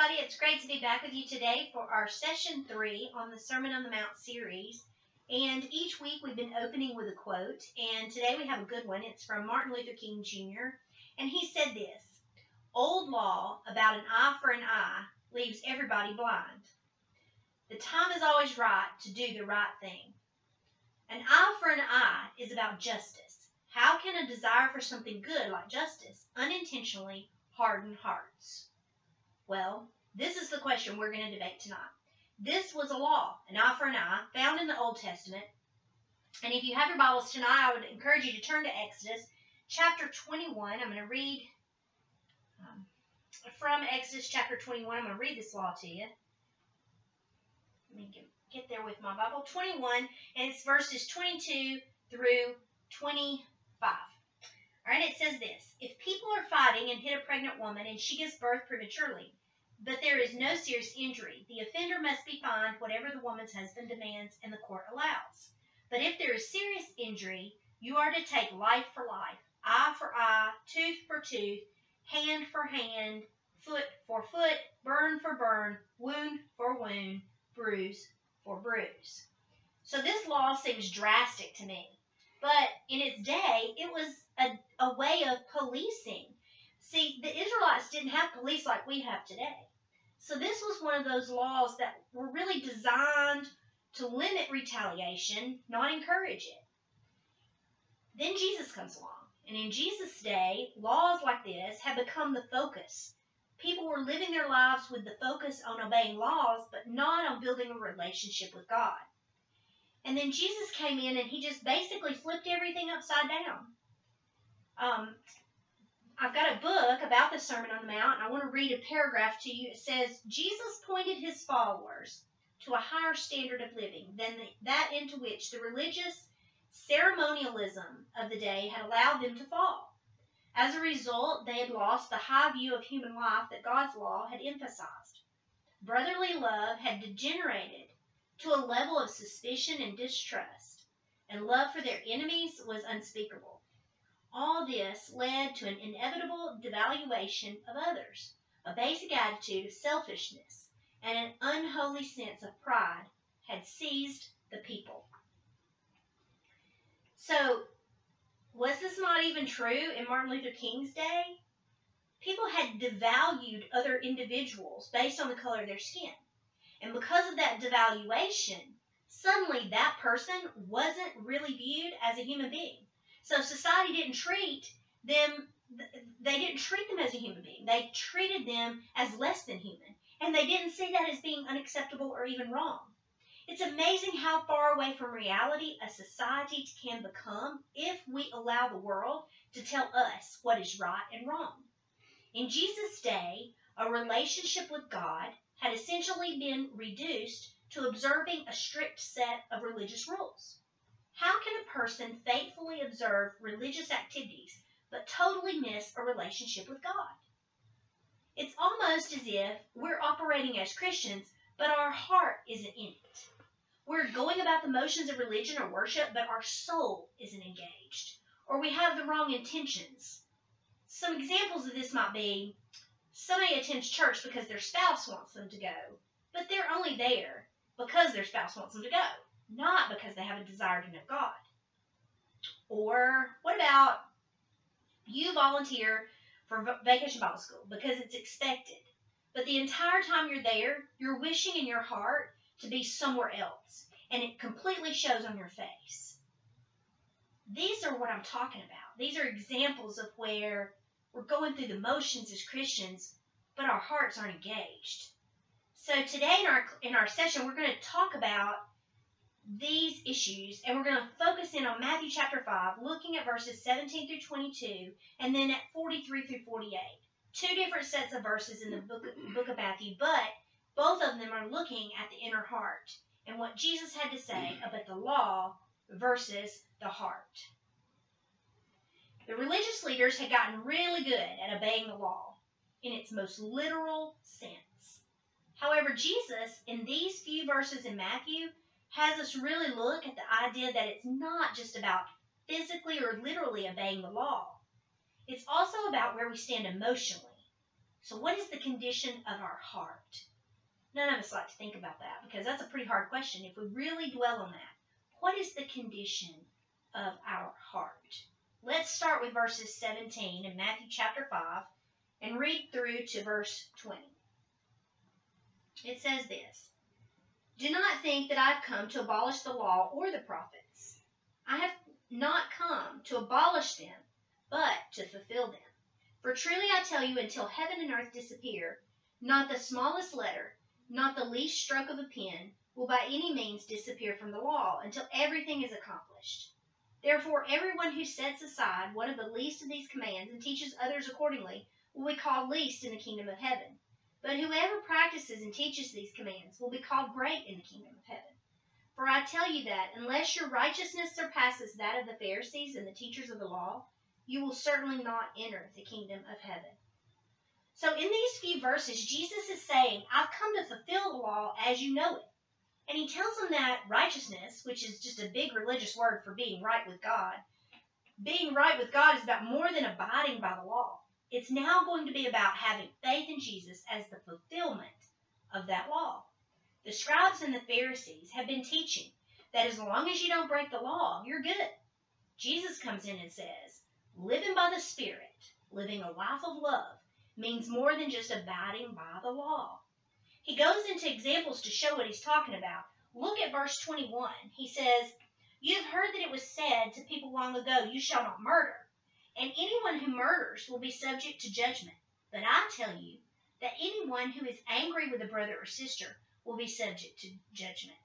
everybody. It's great to be back with you today for our session three on the Sermon on the Mount series. And each week we've been opening with a quote, and today we have a good one. It's from Martin Luther King Jr., and he said this Old law about an eye for an eye leaves everybody blind. The time is always right to do the right thing. An eye for an eye is about justice. How can a desire for something good like justice unintentionally harden hearts? Well, this is the question we're going to debate tonight. This was a law, an eye for an eye, found in the Old Testament. And if you have your Bibles tonight, I would encourage you to turn to Exodus chapter 21. I'm going to read um, from Exodus chapter 21. I'm going to read this law to you. Let me get, get there with my Bible. 21, and it's verses 22 through 25. All right, it says this If people are fighting and hit a pregnant woman and she gives birth prematurely, but there is no serious injury. The offender must be fined whatever the woman's husband demands and the court allows. But if there is serious injury, you are to take life for life, eye for eye, tooth for tooth, hand for hand, foot for foot, burn for burn, wound for wound, bruise for bruise. So this law seems drastic to me. But in its day, it was a, a way of policing. See, the Israelites didn't have police like we have today. So this was one of those laws that were really designed to limit retaliation, not encourage it. Then Jesus comes along. And in Jesus' day, laws like this have become the focus. People were living their lives with the focus on obeying laws, but not on building a relationship with God. And then Jesus came in and he just basically flipped everything upside down. Um, I've got a book about the Sermon on the Mount, and I want to read a paragraph to you. It says, Jesus pointed his followers to a higher standard of living than the, that into which the religious ceremonialism of the day had allowed them to fall. As a result, they had lost the high view of human life that God's law had emphasized. Brotherly love had degenerated to a level of suspicion and distrust, and love for their enemies was unspeakable. All this led to an inevitable devaluation of others, a basic attitude of selfishness, and an unholy sense of pride had seized the people. So, was this not even true in Martin Luther King's day? People had devalued other individuals based on the color of their skin. And because of that devaluation, suddenly that person wasn't really viewed as a human being. So society didn't treat them, they didn't treat them as a human being. They treated them as less than human. And they didn't see that as being unacceptable or even wrong. It's amazing how far away from reality a society can become if we allow the world to tell us what is right and wrong. In Jesus' day, a relationship with God had essentially been reduced to observing a strict set of religious rules. How can a person faithfully observe religious activities but totally miss a relationship with God? It's almost as if we're operating as Christians, but our heart isn't in it. We're going about the motions of religion or worship, but our soul isn't engaged, or we have the wrong intentions. Some examples of this might be somebody attends church because their spouse wants them to go, but they're only there because their spouse wants them to go not because they have a desire to know God. Or what about you volunteer for vacation Bible school because it's expected, but the entire time you're there, you're wishing in your heart to be somewhere else, and it completely shows on your face. These are what I'm talking about. These are examples of where we're going through the motions as Christians, but our hearts aren't engaged. So today in our in our session, we're going to talk about these issues, and we're going to focus in on Matthew chapter 5, looking at verses 17 through 22, and then at 43 through 48. Two different sets of verses in the book, book of Matthew, but both of them are looking at the inner heart and what Jesus had to say about the law versus the heart. The religious leaders had gotten really good at obeying the law in its most literal sense. However, Jesus, in these few verses in Matthew, has us really look at the idea that it's not just about physically or literally obeying the law. It's also about where we stand emotionally. So, what is the condition of our heart? None of us like to think about that because that's a pretty hard question. If we really dwell on that, what is the condition of our heart? Let's start with verses 17 in Matthew chapter 5 and read through to verse 20. It says this Do not think that I've come to abolish the law or the prophets. I have not come to abolish them, but to fulfill them. For truly I tell you, until heaven and earth disappear, not the smallest letter, not the least stroke of a pen, will by any means disappear from the law until everything is accomplished. Therefore, everyone who sets aside one of the least of these commands and teaches others accordingly will be called least in the kingdom of heaven. But whoever practices and teaches these commands will be called great in the kingdom of heaven. For I tell you that unless your righteousness surpasses that of the Pharisees and the teachers of the law, you will certainly not enter the kingdom of heaven. So in these few verses, Jesus is saying, I've come to fulfill the law as you know it. And he tells them that righteousness, which is just a big religious word for being right with God, being right with God is about more than abiding by the law. It's now going to be about having faith in Jesus as the fulfillment of that law. The scribes and the Pharisees have been teaching that as long as you don't break the law, you're good. Jesus comes in and says, living by the Spirit, living a life of love, means more than just abiding by the law. He goes into examples to show what he's talking about. Look at verse 21. He says, You have heard that it was said to people long ago, You shall not murder, and anyone who murders will be subject to judgment. But I tell you that anyone who is angry with a brother or sister will be subject to judgment.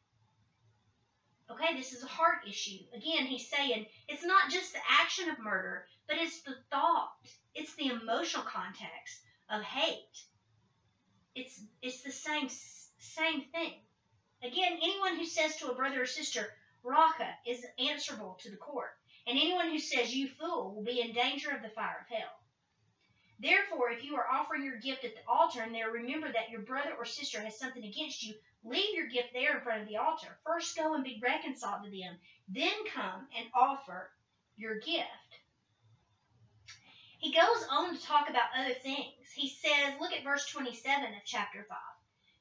Okay, this is a heart issue. Again, he's saying it's not just the action of murder, but it's the thought, it's the emotional context of hate. It's it's the same same thing. Again, anyone who says to a brother or sister, "Raca," is answerable to the court, and anyone who says, "You fool," will be in danger of the fire of hell. Therefore, if you are offering your gift at the altar and there remember that your brother or sister has something against you, leave your gift there in front of the altar. First go and be reconciled to them, then come and offer your gift. He goes on to talk about other things. He says, look at verse 27 of chapter 5.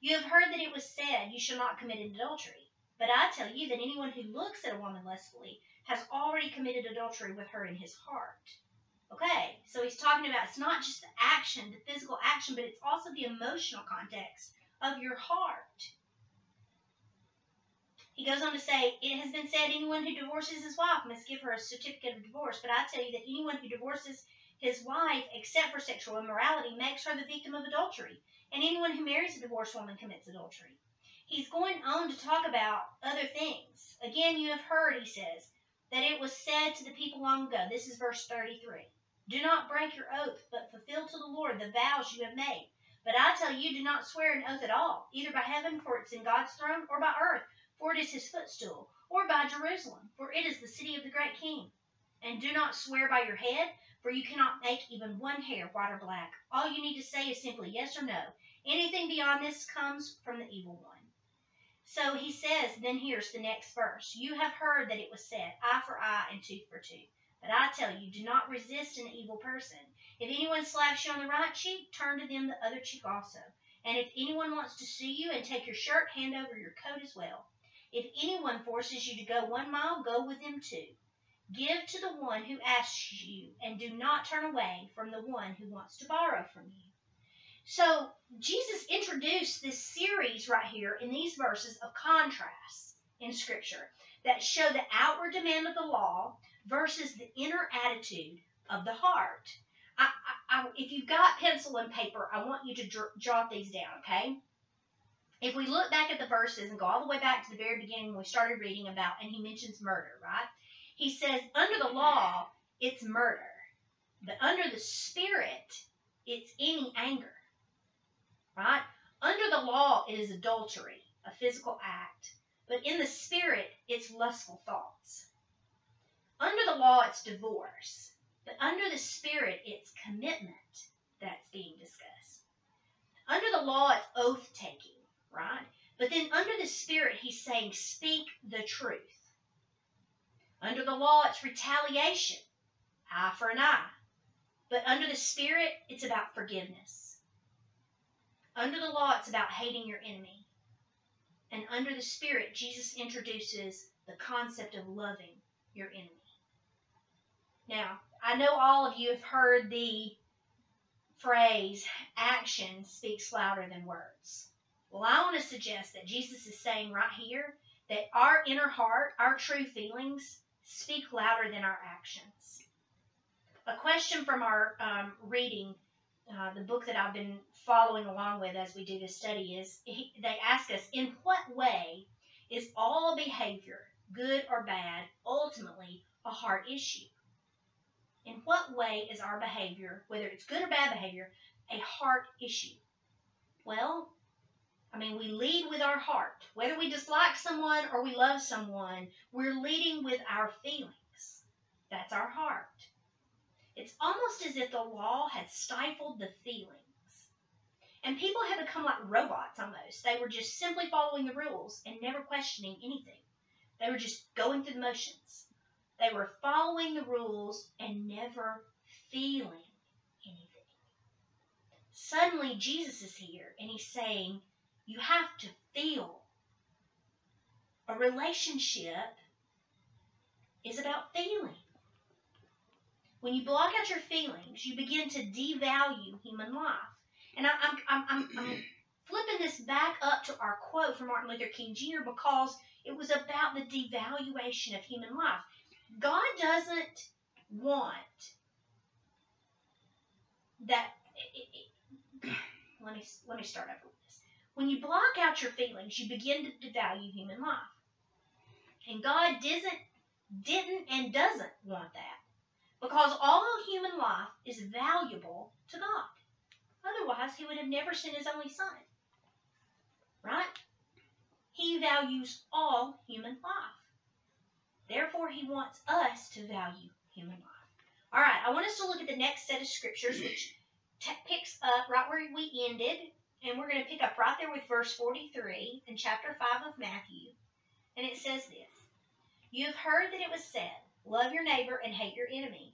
You have heard that it was said, You shall not commit adultery. But I tell you that anyone who looks at a woman lustfully has already committed adultery with her in his heart. Okay, so he's talking about it's not just the action, the physical action, but it's also the emotional context of your heart. He goes on to say, It has been said, anyone who divorces his wife must give her a certificate of divorce. But I tell you that anyone who divorces his wife, except for sexual immorality, makes her the victim of adultery, and anyone who marries a divorced woman commits adultery. He's going on to talk about other things. Again, you have heard, he says, that it was said to the people long ago. This is verse 33. Do not break your oath, but fulfill to the Lord the vows you have made. But I tell you, do not swear an oath at all, either by heaven, for it's in God's throne, or by earth, for it is his footstool, or by Jerusalem, for it is the city of the great king. And do not swear by your head, for you cannot make even one hair white or black. All you need to say is simply yes or no. Anything beyond this comes from the evil one. So he says, then here's the next verse. You have heard that it was said, eye for eye and tooth for tooth. But I tell you, do not resist an evil person. If anyone slaps you on the right cheek, turn to them the other cheek also. And if anyone wants to sue you and take your shirt, hand over your coat as well. If anyone forces you to go one mile, go with them two. Give to the one who asks you, and do not turn away from the one who wants to borrow from you. So, Jesus introduced this series right here in these verses of contrasts in Scripture that show the outward demand of the law versus the inner attitude of the heart. I, I, I, if you've got pencil and paper, I want you to dr- jot these down, okay? If we look back at the verses and go all the way back to the very beginning when we started reading about, and he mentions murder, right? He says, under the law, it's murder. But under the Spirit, it's any anger. Right? Under the law, it is adultery, a physical act. But in the Spirit, it's lustful thoughts. Under the law, it's divorce. But under the Spirit, it's commitment that's being discussed. Under the law, it's oath taking, right? But then under the Spirit, he's saying, speak the truth. Under the law, it's retaliation, eye for an eye. But under the Spirit, it's about forgiveness. Under the law, it's about hating your enemy. And under the Spirit, Jesus introduces the concept of loving your enemy. Now, I know all of you have heard the phrase, action speaks louder than words. Well, I want to suggest that Jesus is saying right here that our inner heart, our true feelings, speak louder than our actions. A question from our um, reading, uh, the book that I've been following along with as we do this study, is he, they ask us, in what way is all behavior, good or bad, ultimately a heart issue? In what way is our behavior, whether it's good or bad behavior, a heart issue? Well, I mean, we lead with our heart. Whether we dislike someone or we love someone, we're leading with our feelings. That's our heart. It's almost as if the law had stifled the feelings. And people had become like robots almost. They were just simply following the rules and never questioning anything. They were just going through the motions. They were following the rules and never feeling anything. Suddenly, Jesus is here and he's saying, You have to feel. A relationship is about feeling. When you block out your feelings, you begin to devalue human life. And I, I'm, I'm, I'm, I'm flipping this back up to our quote from Martin Luther King Jr. because it was about the devaluation of human life. God doesn't want that. It, it, let me let me start over with this. When you block out your feelings, you begin to devalue human life, and God doesn't didn't and doesn't want that because all human life is valuable to God. Otherwise, He would have never sent His only Son. Right? He values all human life. Therefore, he wants us to value human life. All right, I want us to look at the next set of scriptures, which t- picks up right where we ended, and we're going to pick up right there with verse 43 in chapter 5 of Matthew. And it says this You have heard that it was said, Love your neighbor and hate your enemy.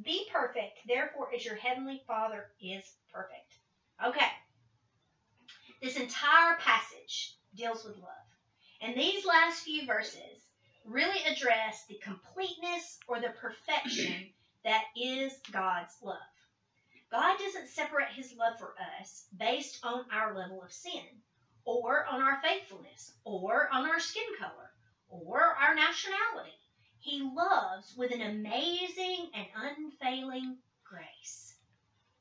Be perfect, therefore, as your heavenly Father is perfect. Okay. This entire passage deals with love. And these last few verses really address the completeness or the perfection that is God's love. God doesn't separate his love for us based on our level of sin, or on our faithfulness, or on our skin color, or our nationality. He loves with an amazing and unfailing grace.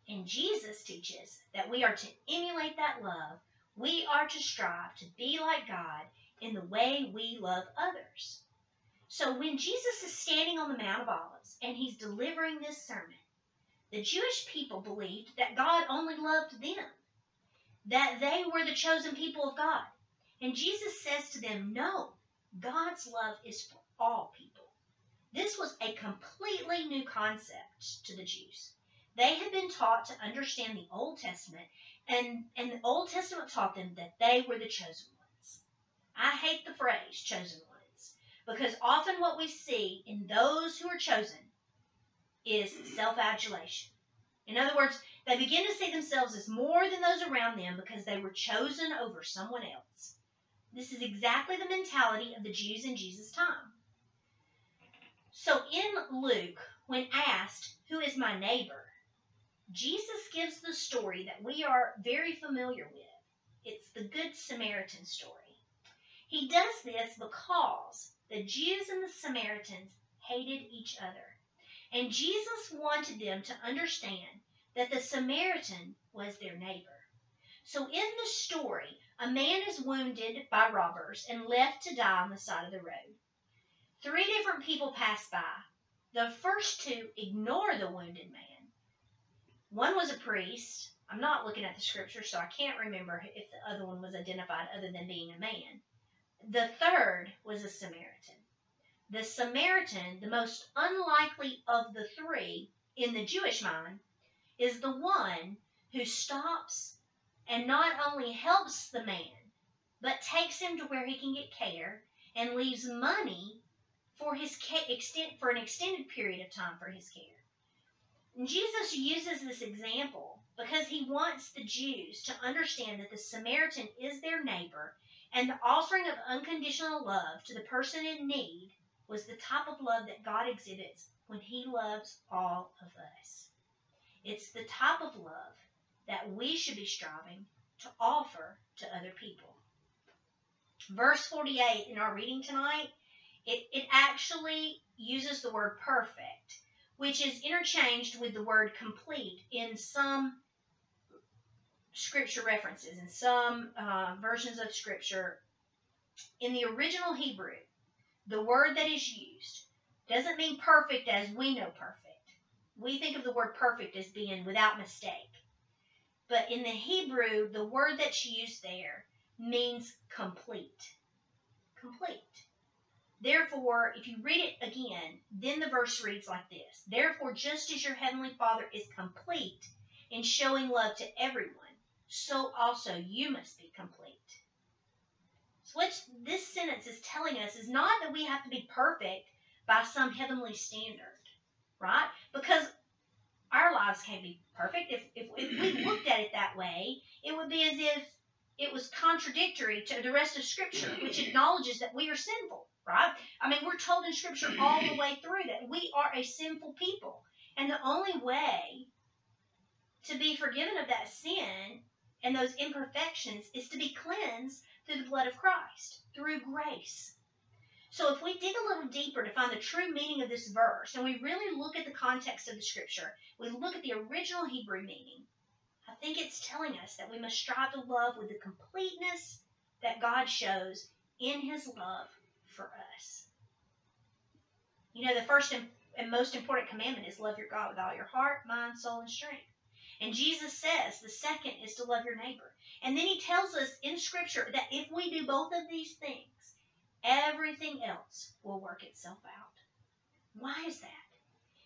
And Jesus teaches that we are to emulate that love. We are to strive to be like God in the way we love others. So when Jesus is standing on the Mount of Olives and he's delivering this sermon, the Jewish people believed that God only loved them, that they were the chosen people of God. And Jesus says to them, No, God's love is for all people. This was a completely new concept to the Jews. They had been taught to understand the Old Testament, and, and the Old Testament taught them that they were the chosen ones. I hate the phrase chosen ones because often what we see in those who are chosen is self adulation. In other words, they begin to see themselves as more than those around them because they were chosen over someone else. This is exactly the mentality of the Jews in Jesus' time. So in Luke, when asked, Who is my neighbor? Jesus gives the story that we are very familiar with. It's the Good Samaritan story. He does this because the Jews and the Samaritans hated each other. And Jesus wanted them to understand that the Samaritan was their neighbor. So in the story, a man is wounded by robbers and left to die on the side of the road. Three different people pass by. The first two ignore the wounded man. One was a priest, I'm not looking at the scripture, so I can't remember if the other one was identified other than being a man. The third was a Samaritan. The Samaritan, the most unlikely of the three in the Jewish mind, is the one who stops and not only helps the man, but takes him to where he can get care and leaves money for his extent for an extended period of time for his care. And Jesus uses this example because he wants the Jews to understand that the Samaritan is their neighbor and the offering of unconditional love to the person in need was the type of love that God exhibits when he loves all of us. It's the type of love that we should be striving to offer to other people. Verse 48 in our reading tonight, it, it actually uses the word perfect, which is interchanged with the word complete in some scripture references, in some uh, versions of scripture. In the original Hebrew, the word that is used doesn't mean perfect as we know perfect. We think of the word perfect as being without mistake. But in the Hebrew, the word that's used there means complete. Complete. Therefore, if you read it again, then the verse reads like this Therefore, just as your heavenly Father is complete in showing love to everyone, so also you must be complete. So, what this sentence is telling us is not that we have to be perfect by some heavenly standard, right? Because our lives can't be perfect. If, if, if we looked at it that way, it would be as if it was contradictory to the rest of Scripture, which acknowledges that we are sinful, right? I mean, we're told in Scripture all the way through that we are a sinful people. And the only way to be forgiven of that sin and those imperfections is to be cleansed through the blood of Christ, through grace. So if we dig a little deeper to find the true meaning of this verse, and we really look at the context of the scripture, we look at the original Hebrew meaning, I think it's telling us that we must strive to love with the completeness that God shows in his love for us. You know, the first and most important commandment is love your God with all your heart, mind, soul, and strength. And Jesus says the second is to love your neighbor. And then he tells us in Scripture that if we do both of these things, everything else will work itself out. Why is that?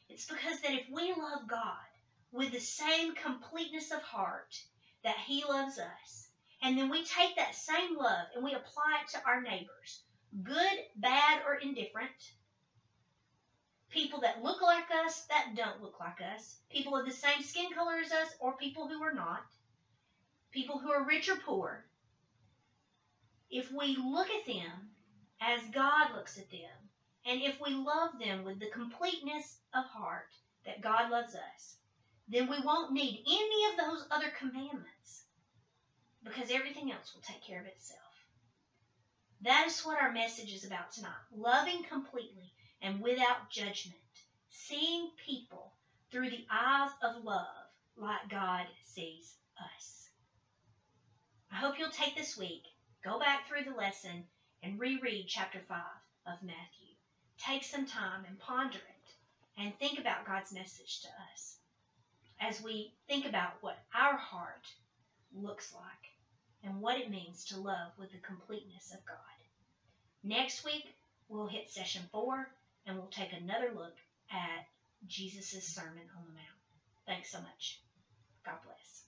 It's because that if we love God with the same completeness of heart that He loves us, and then we take that same love and we apply it to our neighbors, good, bad, or indifferent, people that look like us, that don't look like us, people of the same skin color as us, or people who are not, people who are rich or poor, if we look at them as God looks at them. And if we love them with the completeness of heart that God loves us, then we won't need any of those other commandments because everything else will take care of itself. That is what our message is about tonight loving completely and without judgment, seeing people through the eyes of love like God sees us. I hope you'll take this week, go back through the lesson, and reread chapter 5 of Matthew. Take some time and ponder it and think about God's message to us as we think about what our heart looks like and what it means to love with the completeness of God. Next week, we'll hit session 4 and we'll take another look at Jesus' Sermon on the Mount. Thanks so much. God bless.